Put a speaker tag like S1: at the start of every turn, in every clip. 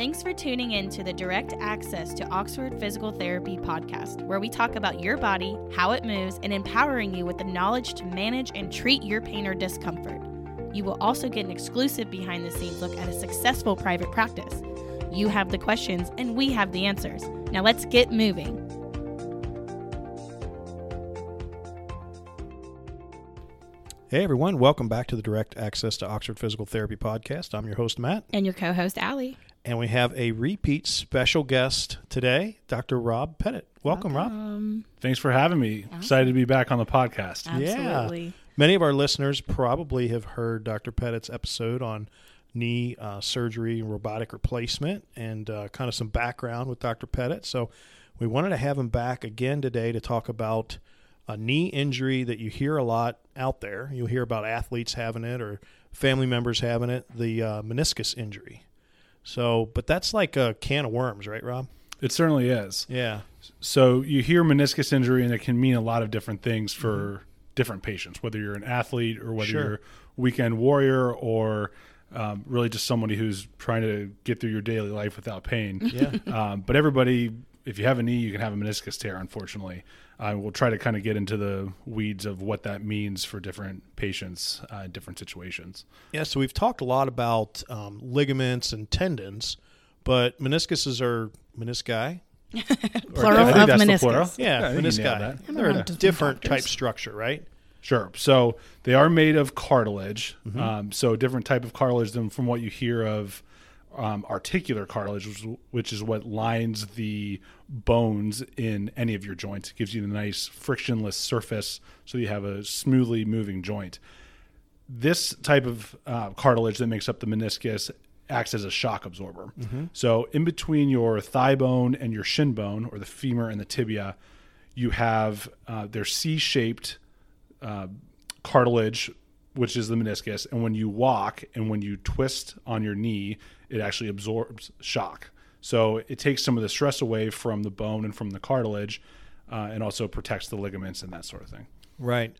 S1: Thanks for tuning in to the Direct Access to Oxford Physical Therapy podcast, where we talk about your body, how it moves, and empowering you with the knowledge to manage and treat your pain or discomfort. You will also get an exclusive behind the scenes look at a successful private practice. You have the questions, and we have the answers. Now let's get moving.
S2: Hey everyone, welcome back to the Direct Access to Oxford Physical Therapy podcast. I'm your host, Matt,
S1: And your co host, Allie.
S2: And we have a repeat special guest today, Dr. Rob Pettit. Welcome, Rob.
S1: Um,
S3: Thanks for having me. Excited to be back on the podcast.
S1: absolutely.
S2: Many of our listeners probably have heard Dr. Pettit's episode on knee uh, surgery and robotic replacement and uh, kind of some background with Dr. Pettit. So we wanted to have him back again today to talk about a knee injury that you hear a lot out there. You'll hear about athletes having it or family members having it, the uh, meniscus injury. So, but that's like a can of worms, right, Rob?
S3: It certainly is.
S2: Yeah.
S3: So you hear meniscus injury, and it can mean a lot of different things for different patients, whether you're an athlete or whether
S2: Sure.
S3: you're a weekend warrior or um, really just somebody who's trying to get through your daily life without pain.
S2: Yeah.
S3: um, but everybody, if you have a knee, you can have a meniscus tear, unfortunately. Uh, we'll try to kind of get into the weeds of what that means for different patients uh, different situations.
S2: Yeah, so we've talked a lot about um, ligaments and tendons, but meniscuses are menisci.
S1: Plural
S3: I think
S1: of meniscus.
S3: plural.
S2: Yeah,
S3: I think
S2: menisci. They're a different
S1: doctors.
S2: type structure, right?
S3: Sure. So they are made of cartilage.
S2: Mm-hmm.
S3: Um, so different type of cartilage than from what you hear of um, articular cartilage, which, is- which is what lines the bones in any of your joints. It gives you a nice frictionless surface, so you have a smoothly moving joint. This type of uh, cartilage that makes up the meniscus acts as a shock absorber. So in between your thigh bone and your shin bone, or the femur and the tibia, you have uh, they're C-shaped uh, cartilage, which is the meniscus. And when you walk and when you twist on your knee, it actually absorbs shock. So it takes some of the stress away from the bone and from the cartilage, uh, and also protects the ligaments and that sort of thing.
S2: Right.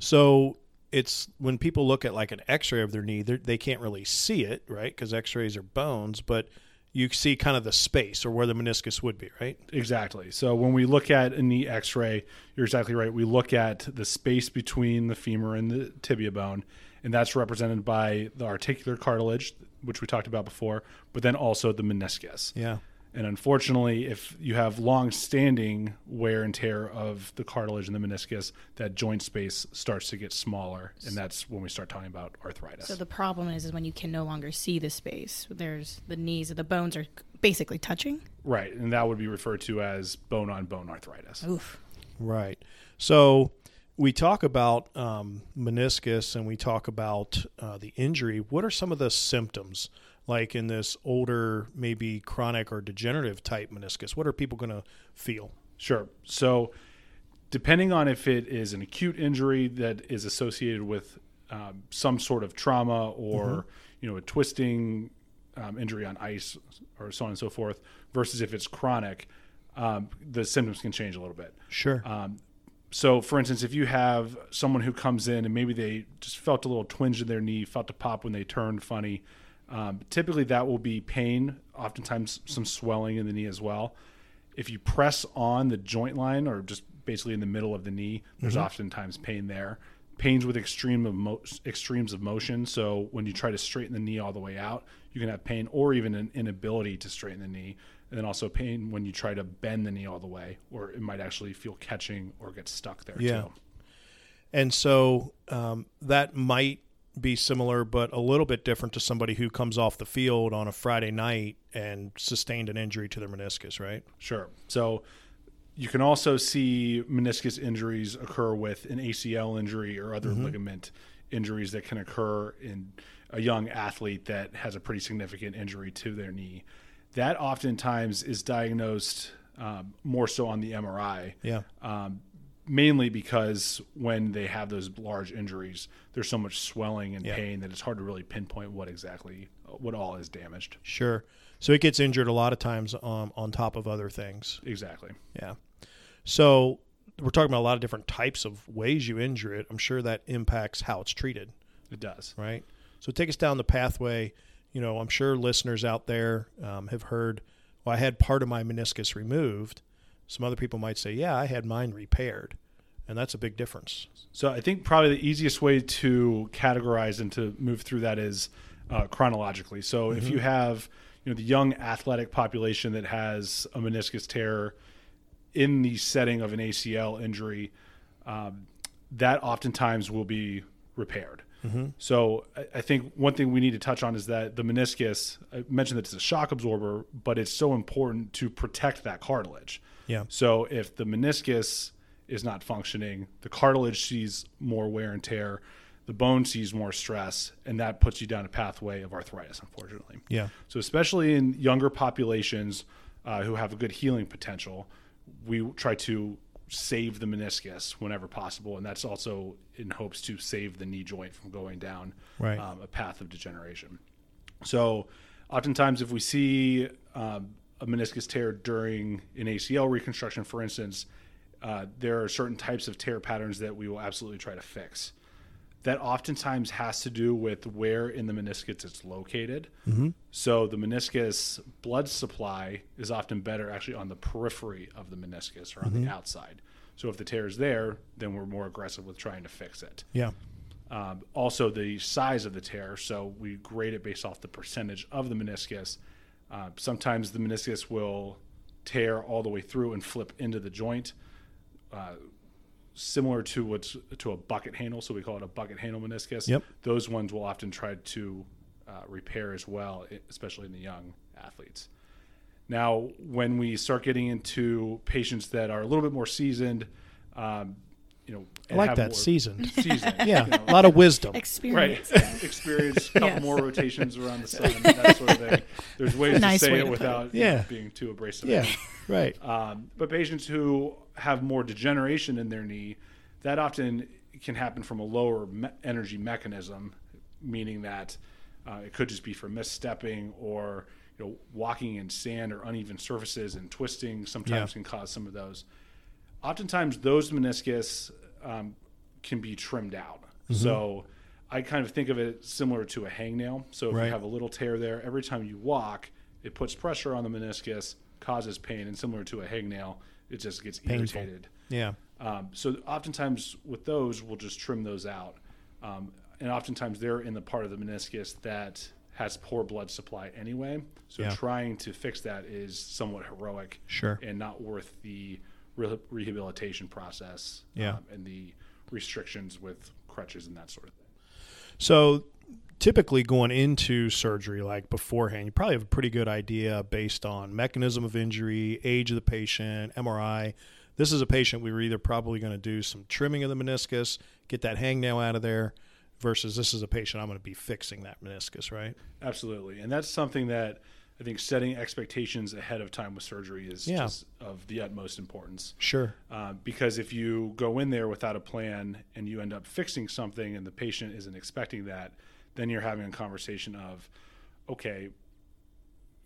S2: So it's when people look at like an X-ray of their knee, they can't really see it, right? Because X-rays are bones, but you see kind of the space or where the meniscus would be, right?
S3: Exactly. So when we look at a knee X-ray, you're exactly right. We look at the space between the femur and the tibia bone, and that's represented by the articular cartilage, which we talked about before, but then also the meniscus.
S2: Yeah.
S3: And unfortunately, if you have long-standing wear and tear of the cartilage and the meniscus, that joint space starts to get smaller, and that's when we start talking about arthritis.
S1: So the problem is, is when you can no longer see the space. There's the knees or the bones are basically touching.
S3: right, and that would be referred to as bone-on-bone arthritis.
S1: Oof.
S2: Right. So we talk about um, meniscus and we talk about uh, the injury. What are some of the symptoms, like in this older, maybe chronic or degenerative type meniscus? What are people going to feel?
S3: Sure. So, depending on if it is an acute injury that is associated with um, some sort of trauma or you know a twisting um, injury on ice or so on and so forth, versus if it's chronic, um, the symptoms can change a little bit.
S2: Sure.
S3: Um, so, for instance, if you have someone who comes in and maybe they just felt a little twinge in their knee, felt a pop when they turned funny, um, typically that will be pain, oftentimes some swelling in the knee as well. If you press on the joint line or just basically in the middle of the knee, there's oftentimes pain there. Pains with extreme of mo- extremes of motion. So when you try to straighten the knee all the way out, you can have pain or even an inability to straighten the knee. And then also pain when you try to bend the knee all the way, or it might actually feel catching or get stuck there
S2: Yeah.
S3: too.
S2: And so um, that might be similar, but a little bit different to somebody who comes off the field on a Friday night and sustained an injury to their meniscus, right?
S3: Sure. So you can also see meniscus injuries occur with an ACL injury or other ligament injuries that can occur in a young athlete that has a pretty significant injury to their knee. That oftentimes is diagnosed um, more so on the MRI.
S2: Yeah.
S3: Um, mainly because when they have those large injuries, there's so much swelling and
S2: Yeah.
S3: pain that it's hard to really pinpoint what exactly what all is damaged.
S2: Sure. So it gets injured a lot of times um, on top of other things.
S3: Exactly.
S2: Yeah. So we're talking about a lot of different types of ways you injure it. I'm sure that impacts how it's treated,
S3: It does.
S2: right? So take us down the pathway. you know, I'm sure listeners out there um, have heard, well, I had part of my meniscus removed. Some other people might say, yeah, I had mine repaired. And that's a big difference.
S3: So I think probably the easiest way to categorize and to move through that is uh, chronologically. So if you have you know the young athletic population that has a meniscus tear in the setting of an ACL injury, um, that oftentimes will be repaired. So I, I think one thing we need to touch on is that the meniscus. I mentioned that it's a shock absorber, but it's so important to protect that cartilage.
S2: Yeah.
S3: So if the meniscus is not functioning, the cartilage sees more wear and tear, the bone sees more stress, and that puts you down a pathway of arthritis, unfortunately.
S2: Yeah.
S3: So especially in younger populations uh, who have a good healing potential, we try to save the meniscus whenever possible, and that's also in hopes to save the knee joint from going down
S2: Right.
S3: um, a path of degeneration. So, oftentimes, if we see um, a meniscus tear during an ACL reconstruction, for instance, uh, there are certain types of tear patterns that we will absolutely try to fix. That oftentimes has to do with where in the meniscus it's located. So, the meniscus blood supply is often better actually on the periphery of the meniscus or on the outside. So, if the tear is there, then we're more aggressive with trying to fix it.
S2: Yeah.
S3: Um, also, the size of the tear. So we grade it based off the percentage of the meniscus. Uh, sometimes the meniscus will tear all the way through and flip into the joint, uh, similar to what's to a bucket handle. So we call it a bucket handle meniscus.
S2: Yep.
S3: Those ones will often try to uh, repair as well, especially in the young athletes. Now, when we start getting into patients that are a little bit more seasoned, um, you know,
S2: I like that
S3: more-
S2: seasoned.
S3: seasoned,
S2: Yeah.
S3: you know,
S2: A lot of wisdom.
S3: experience, right
S1: Experience.
S3: experience a couple
S1: Yes.
S3: more rotations around the sun that sort of thing there's ways
S1: Nice
S3: to say
S1: way
S3: it
S1: to put it.
S3: without
S2: Yeah.
S3: being too abrasive
S2: Yeah. Right.
S3: um, but patients who have more degeneration in their knee that often can happen from a lower me- energy mechanism meaning that uh, it could just be from misstepping or you know walking in sand or uneven surfaces and twisting sometimes
S2: Yeah.
S3: can cause some of those oftentimes those meniscus um, can be trimmed out.
S2: Mm-hmm.
S3: So I kind of think of it similar to a hangnail. So if
S2: Right.
S3: you have a little tear there, every time you walk, it puts pressure on the meniscus, causes pain, and similar to a hangnail, it just gets
S2: Painful.
S3: irritated.
S2: Yeah.
S3: Um, so oftentimes with those, we'll just trim those out. Um, and oftentimes they're in the part of the meniscus that has poor blood supply anyway. So
S2: Yeah.
S3: trying to fix that is somewhat heroic
S2: Sure.
S3: and not worth the re- rehabilitation process
S2: Yeah.
S3: um, and the restrictions with crutches and that sort of thing.
S2: So typically going into surgery like beforehand, you probably have a pretty good idea based on mechanism of injury, age of the patient, MRI. This is a patient we were either probably going to do some trimming of the meniscus, get that hangnail out of there, versus this is a patient I'm going to be fixing that meniscus, right?
S3: Absolutely. And that's something that I think setting expectations ahead of time with surgery is
S2: Yeah.
S3: just of the utmost importance.
S2: Sure.
S3: Uh, because if you go in there without a plan and you end up fixing something and the patient isn't expecting that, then you're having a conversation of, okay,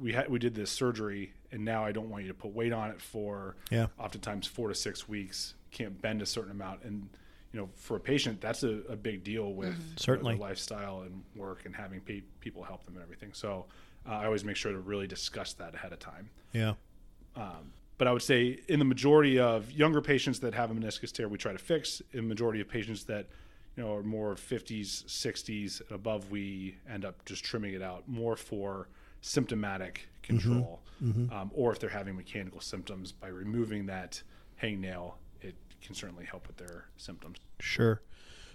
S3: we had we did this surgery and now I don't want you to put weight on it for
S2: Yeah.
S3: oftentimes four to six weeks, can't bend a certain amount, and you know for a patient that's a, a big deal with know,
S2: Certainly.
S3: lifestyle and work and having pe- people help them and everything. So uh, I always make sure to really discuss that ahead of time.
S2: Yeah.
S3: Um, but I would say in the majority of younger patients that have a meniscus tear, we try to fix. In the majority of patients that you know are more 50s, 60s and above, we end up just trimming it out more for symptomatic control, Um, or if they're having mechanical symptoms by removing that hangnail, it can certainly help with their symptoms.
S2: Sure.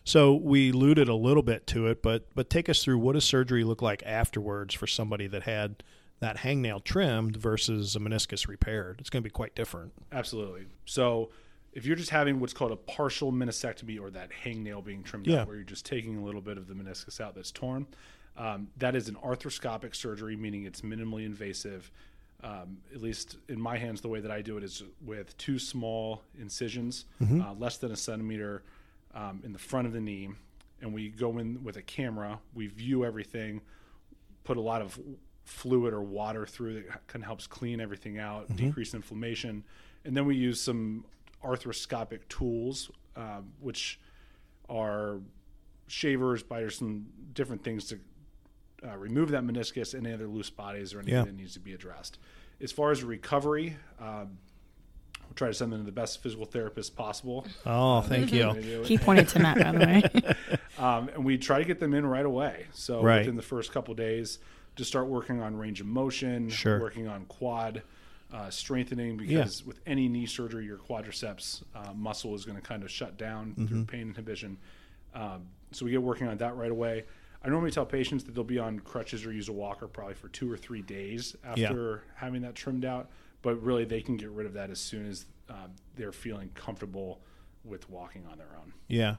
S2: So we alluded a little bit to it, but but take us through what does surgery look like afterwards for somebody that had that hangnail trimmed versus a meniscus repaired? It's going to be quite different.
S3: Absolutely. So if you're just having what's called a partial meniscectomy or that hangnail being trimmed
S2: Yeah.
S3: out, where you're just taking a little bit of the meniscus out that's torn, um, that is an arthroscopic surgery, meaning it's minimally invasive. Um, at least in my hands, the way that I do it is with two small incisions, uh, less than a centimeter um, in the front of the knee. And we go in with a camera, we view everything, put a lot of fluid or water through that kind of helps clean everything out, decrease inflammation, and then we use some arthroscopic tools, um, which are shavers, biters, some different things to uh, remove that meniscus, any other loose bodies, or anything
S2: Yeah.
S3: that needs to be addressed. As far as recovery, um, we'll try to send them to the best physical therapist possible.
S2: Oh, thank you.
S1: He pointed to Matt, by the way.
S3: Um, and we try to get them in right away. So
S2: Right.
S3: within the first couple days, to start working on range of motion,
S2: Sure.
S3: working on quad uh, strengthening, because with any knee surgery, your quadriceps uh, muscle is going to kind of shut down
S2: Mm-hmm.
S3: through pain inhibition. Um, so we get working on that right away. I normally tell patients that they'll be on crutches or use a walker probably for two or three days
S2: Yeah.
S3: after having that trimmed out. But really, they can get rid of that as soon as uh, they're feeling comfortable with walking on their own.
S2: Yeah.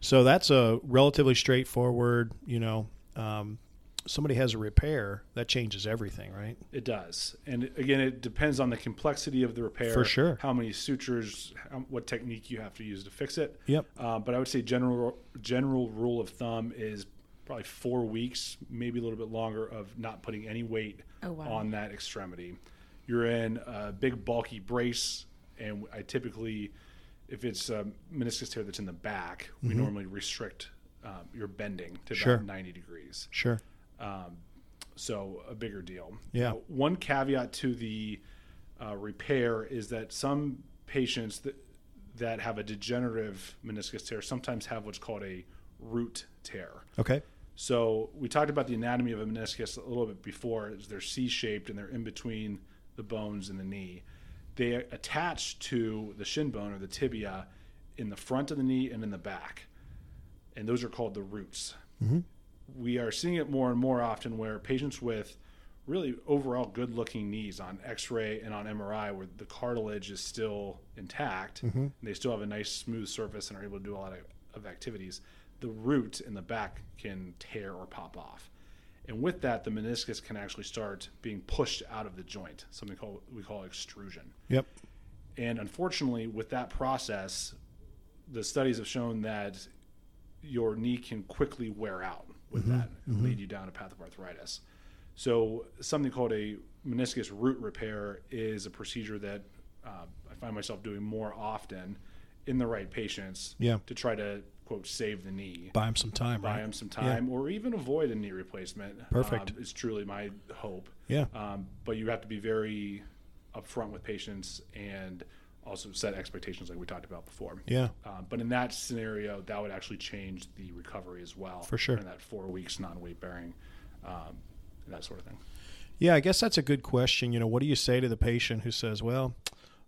S2: So that's a relatively straightforward, you know, um, somebody has a repair, that changes everything, right?
S3: It does, and again, it depends on the complexity of the repair.
S2: For sure.
S3: how many sutures, how, what technique you have to use to fix it.
S2: Yep.
S3: Uh, but I would say general general rule of thumb is probably four weeks, maybe a little bit longer, of not putting any weight
S1: Oh, wow.
S3: on that extremity. You're in a big bulky brace, and I typically, if it's a meniscus tear that's in the back, we normally restrict um, your bending to
S2: Mm-hmm. Sure.
S3: about 90 degrees
S2: Sure.
S3: so a bigger deal.
S2: Yeah.
S3: Uh, one caveat to the uh, repair is that some patients that that have a degenerative meniscus tear sometimes have what's called a root tear.
S2: Okay.
S3: So we talked about the anatomy of a meniscus a little bit before. Is they're C-shaped and they're in between the bones in the knee. They attach to the shin bone or the tibia in the front of the knee and in the back, and those are called the roots. Mm-hmm. We are seeing it more and more often where patients with really overall good-looking knees on X-ray and on MRI, where the cartilage is still intact, and they still have a nice smooth surface and are able to do a lot of, of activities. The root in the back can tear or pop off, and with that, the meniscus can actually start being pushed out of the joint, something called we call extrusion.
S2: Yep.
S3: And unfortunately, with that process, the studies have shown that your knee can quickly wear out with that and lead you down a path of arthritis. So, something called a meniscus root repair is a procedure that uh, I find myself doing more often in the right patients
S2: Yeah.
S3: to try to, quote, save the knee
S2: Buy him some time,
S3: buy
S2: right?
S3: them some time or even avoid a knee replacement.
S2: Perfect.
S3: Um, is truly my hope.
S2: Yeah.
S3: Um, but you have to be very upfront with patients and also set expectations like we talked about before.
S2: Yeah.
S3: Um, but in that scenario, that would actually change the recovery as well.
S2: For sure.
S3: In that four weeks non-weight bearing, um, that sort of thing.
S2: Yeah, I guess that's a good question. You know, what do you say to the patient who says, "Well,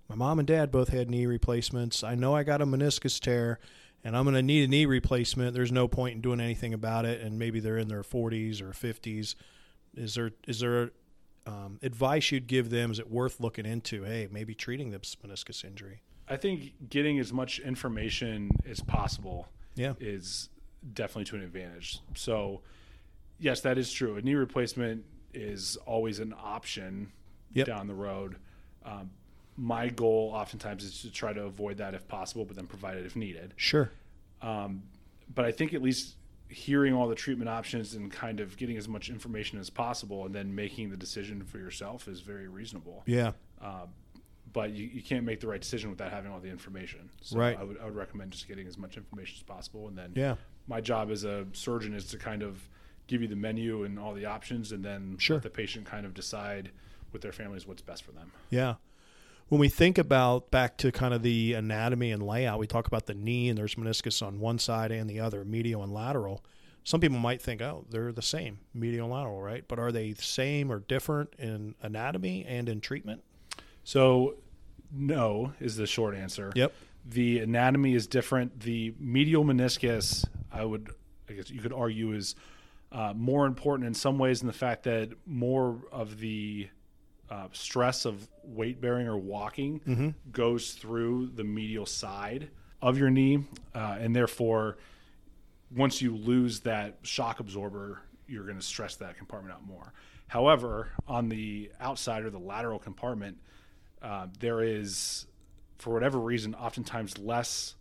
S2: my mom and dad both had knee replacements. I know I got a meniscus tear, and I'm going to need a knee replacement. There's no point in doing anything about it." And maybe they're in their 40s or 50s. Is there is there um, advice you'd give them? Is it worth looking into? Hey, maybe treating this meniscus injury.
S3: I think getting as much information as possible
S2: Yeah.
S3: is definitely to an advantage. So, yes, that is true. A knee replacement is always an option
S2: Yep.
S3: down the road. Um, my goal oftentimes is to try to avoid that if possible, but then provide it if needed.
S2: Sure.
S3: Um, but I think at least hearing all the treatment options and kind of getting as much information as possible and then making the decision for yourself is very reasonable.
S2: Yeah.
S3: Um, but you, you can't make the right decision without having all the information. So
S2: Right.
S3: I would, I would recommend just getting as much information as possible. And then
S2: Yeah.
S3: my job as a surgeon is to kind of give you the menu and all the options and then
S2: Sure.
S3: let the patient kind of decide with their families what's best for them.
S2: Yeah. When we think about back to kind of the anatomy and layout, we talk about the knee and there's meniscus on one side and the other, medial and lateral. Some people might think, oh, they're the same, medial and lateral, right? But are they the same or different in anatomy and in treatment?
S3: So, no is the short answer.
S2: Yep.
S3: The anatomy is different. The medial meniscus, I would, I guess you could argue, is uh, more important in some ways in the fact that more of the uh, stress of weight bearing or walking goes through the medial side of your knee, uh, and therefore, once you lose that shock absorber, you're going to stress that compartment out more. However, on the outside or the lateral compartment, uh, there is, for whatever reason, oftentimes less.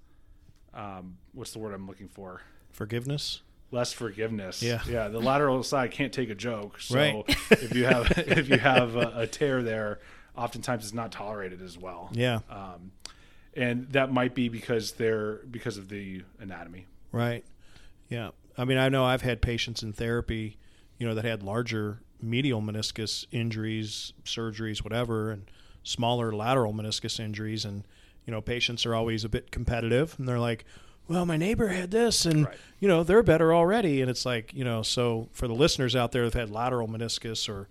S3: Um, what's the word I'm looking for?
S2: Forgiveness?
S3: Less forgiveness.
S2: Yeah.
S3: yeah. The lateral side can't take a joke. So
S2: Right.
S3: if you have if you have a, a tear there, oftentimes it's not tolerated as well.
S2: Yeah.
S3: Um, and that might be because they're because of the anatomy.
S2: Right. Yeah. I mean, I know I've had patients in therapy, you know, that had larger medial meniscus injuries, surgeries, whatever, and smaller lateral meniscus injuries. And, you know, patients are always a bit competitive and they're like, well, my neighbor had this and,
S3: Right.
S2: you know, they're better already. And it's like, you know, so for the listeners out there that have had lateral meniscus or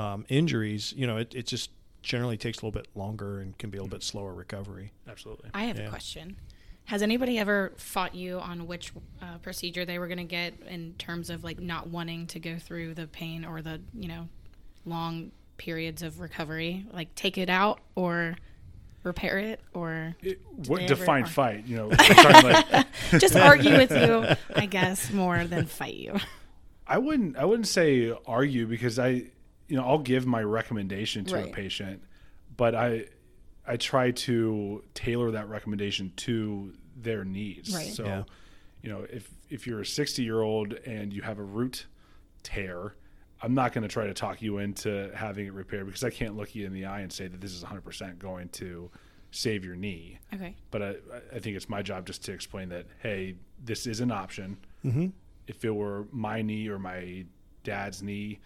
S2: um, injuries, you know, it, it just generally takes a little bit longer and can be a little bit slower recovery.
S3: Absolutely.
S1: I have
S2: Yeah.
S1: a question. Has anybody ever fought you on which uh, procedure they were going to get in terms of like not wanting to go through the pain or the you know long periods of recovery? Like take it out or repair it or
S3: It, what
S1: they ever
S3: define fight? You know, like
S1: just argue with you, I guess, more than fight you.
S3: I wouldn't I wouldn't say argue because I you know I'll give my recommendation to a patient, but I I try to tailor that recommendation to their needs.
S1: Right.
S3: So,
S2: Yeah.
S3: you know, if if you're a 60 year old and you have a root tear, I'm not going to try to talk you into having it repaired because I can't look you in the eye and say that this is 100% going to save your knee.
S1: Okay.
S3: But I, I think it's my job just to explain that, hey, this is an option.
S2: Mm-hmm.
S3: If it were my knee or my dad's knee,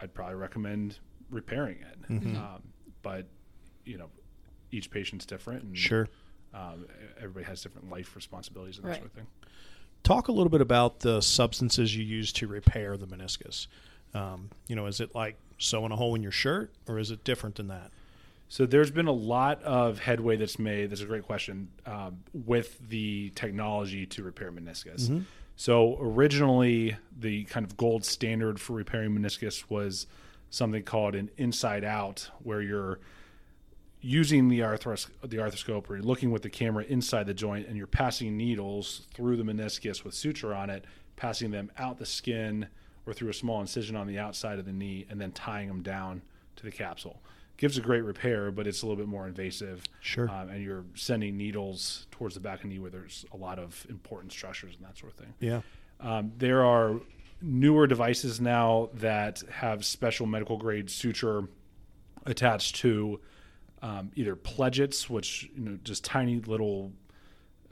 S3: I'd probably recommend repairing it.
S2: Mm-hmm.
S3: Um, but, you know, each patient's different. And,
S2: Sure.
S3: Um, everybody has different life responsibilities and that
S1: Right.
S3: sort of thing.
S2: Talk a little bit about the substances you use to repair the meniscus. Um, you know, is it like sewing a hole in your shirt, or is it different than that?
S3: So there's been a lot of headway that's made. That's a great question um, with the technology to repair meniscus. So originally, the kind of gold standard for repairing meniscus was something called an inside out, where you're using the arthros- the arthroscope or you're looking with the camera inside the joint and you're passing needles through the meniscus with suture on it, passing them out the skin or through a small incision on the outside of the knee and then tying them down to the capsule. Gives a great repair, but it's a little bit more invasive.
S2: Sure.
S3: Um, and you're sending needles towards the back of the knee where there's a lot of important structures and that sort of thing.
S2: Yeah.
S3: Um, there are newer devices now that have special medical grade suture attached to um, either pledgets, which you know just tiny little,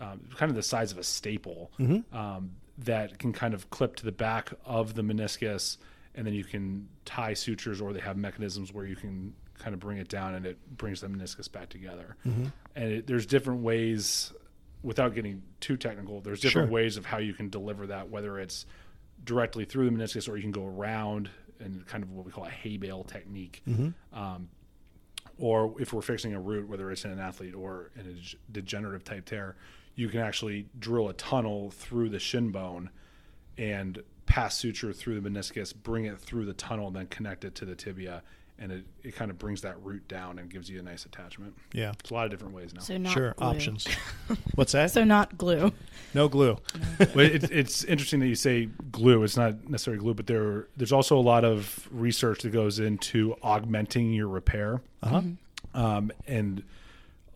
S3: um, kind of the size of a staple, um, that can kind of clip to the back of the meniscus, and then you can tie sutures, or they have mechanisms where you can kind of bring it down and it brings the meniscus back together. And it, there's different ways, without getting too technical, there's different
S2: Sure.
S3: ways of how you can deliver that, whether it's directly through the meniscus or you can go around and kind of what we call a hay bale technique. Um, or if we're fixing a root, whether it's in an athlete or in a degenerative type tear, you can actually drill a tunnel through the shin bone and pass suture through the meniscus, bring it through the tunnel, and then connect it to the tibia. And it, it kind of brings that root down and gives you a nice attachment.
S2: Yeah.
S3: It's a lot of different ways now.
S1: So not
S2: sure.
S1: glue.
S2: Options. What's that?
S1: So not glue.
S2: no glue.
S3: well, it's, it's interesting that you say glue. It's not necessarily glue, but there there's also a lot of research that goes into augmenting your repair,
S2: Uh-huh.
S3: um, and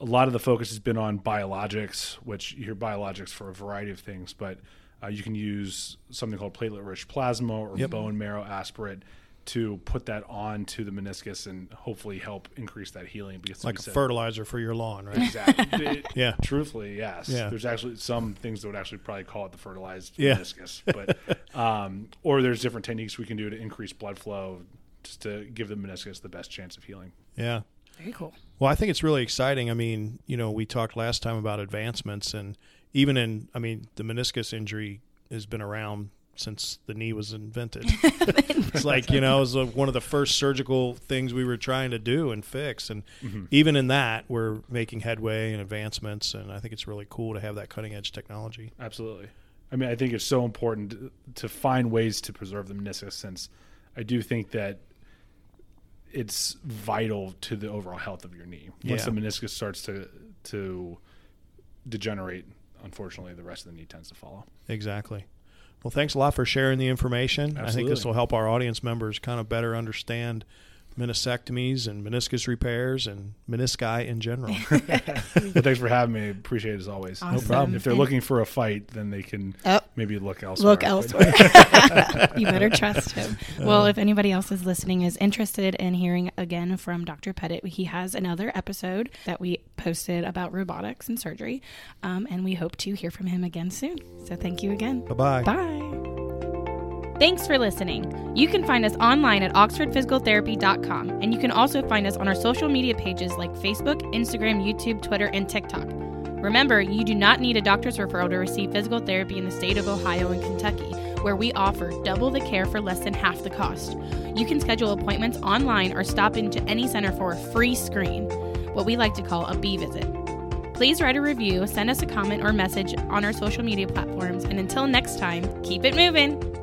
S3: a lot of the focus has been on biologics, which you hear biologics for a variety of things, but uh, you can use something called platelet-rich plasma or
S2: Yep.
S3: bone marrow aspirate to put that on to the meniscus and hopefully help increase that healing. Because
S2: Like a
S3: said-
S2: fertilizer for your lawn, right?
S3: Exactly. It-
S2: Yeah.
S3: Truthfully, yes.
S2: Yeah.
S3: There's actually some things that would actually probably call it the fertilized
S2: Yeah.
S3: meniscus, but um, or there's different techniques we can do to increase blood flow, just to give the meniscus the best chance of healing.
S2: Yeah.
S1: Very cool.
S2: Well, I think it's really exciting. I mean, you know, we talked last time about advancements, and even in, I mean, the meniscus injury has been around since the knee was invented. it's like, you know, it was one of the first surgical things we were trying to do and fix. And mm-hmm. even in that, we're making headway and advancements. And I think it's really cool to have that cutting edge technology.
S3: Absolutely. I mean, I think it's so important to, to find ways to preserve the meniscus, since I do think that it's vital to the overall health of your knee. Once
S2: Yeah.
S3: the meniscus starts to to degenerate, unfortunately, the rest of the knee tends to follow.
S2: Exactly. Well, thanks a lot for sharing the information. I think this will help our audience members kind of better understand meniscectomies and meniscus repairs and menisci in general.
S3: Well, thanks for having me. Appreciate it as always.
S1: Awesome.
S2: problem.
S3: If they're
S1: And-
S3: looking for a fight, then they can
S1: Oh.
S3: maybe look elsewhere.
S1: Look elsewhere. you better trust him. Well, if anybody else is listening is interested in hearing again from Dr. Pettit, he has another episode that we posted about robotics and surgery, um, and we hope to hear from him again soon. So thank you again.
S2: Bye bye.
S1: Bye. Thanks for listening. You can find us online at oxfordphysicaltherapy.com, and you can also find us on our social media pages like Facebook, Instagram, YouTube, Twitter, and TikTok. Remember, you do not need a doctor's referral to receive physical therapy in the state of Ohio and Kentucky, where we offer double the care for less than half the cost. You can schedule appointments online or stop into any center for a free screen, what we like to call a B visit. Please write a review, send us a comment or message on our social media platforms, and until next time, keep it moving.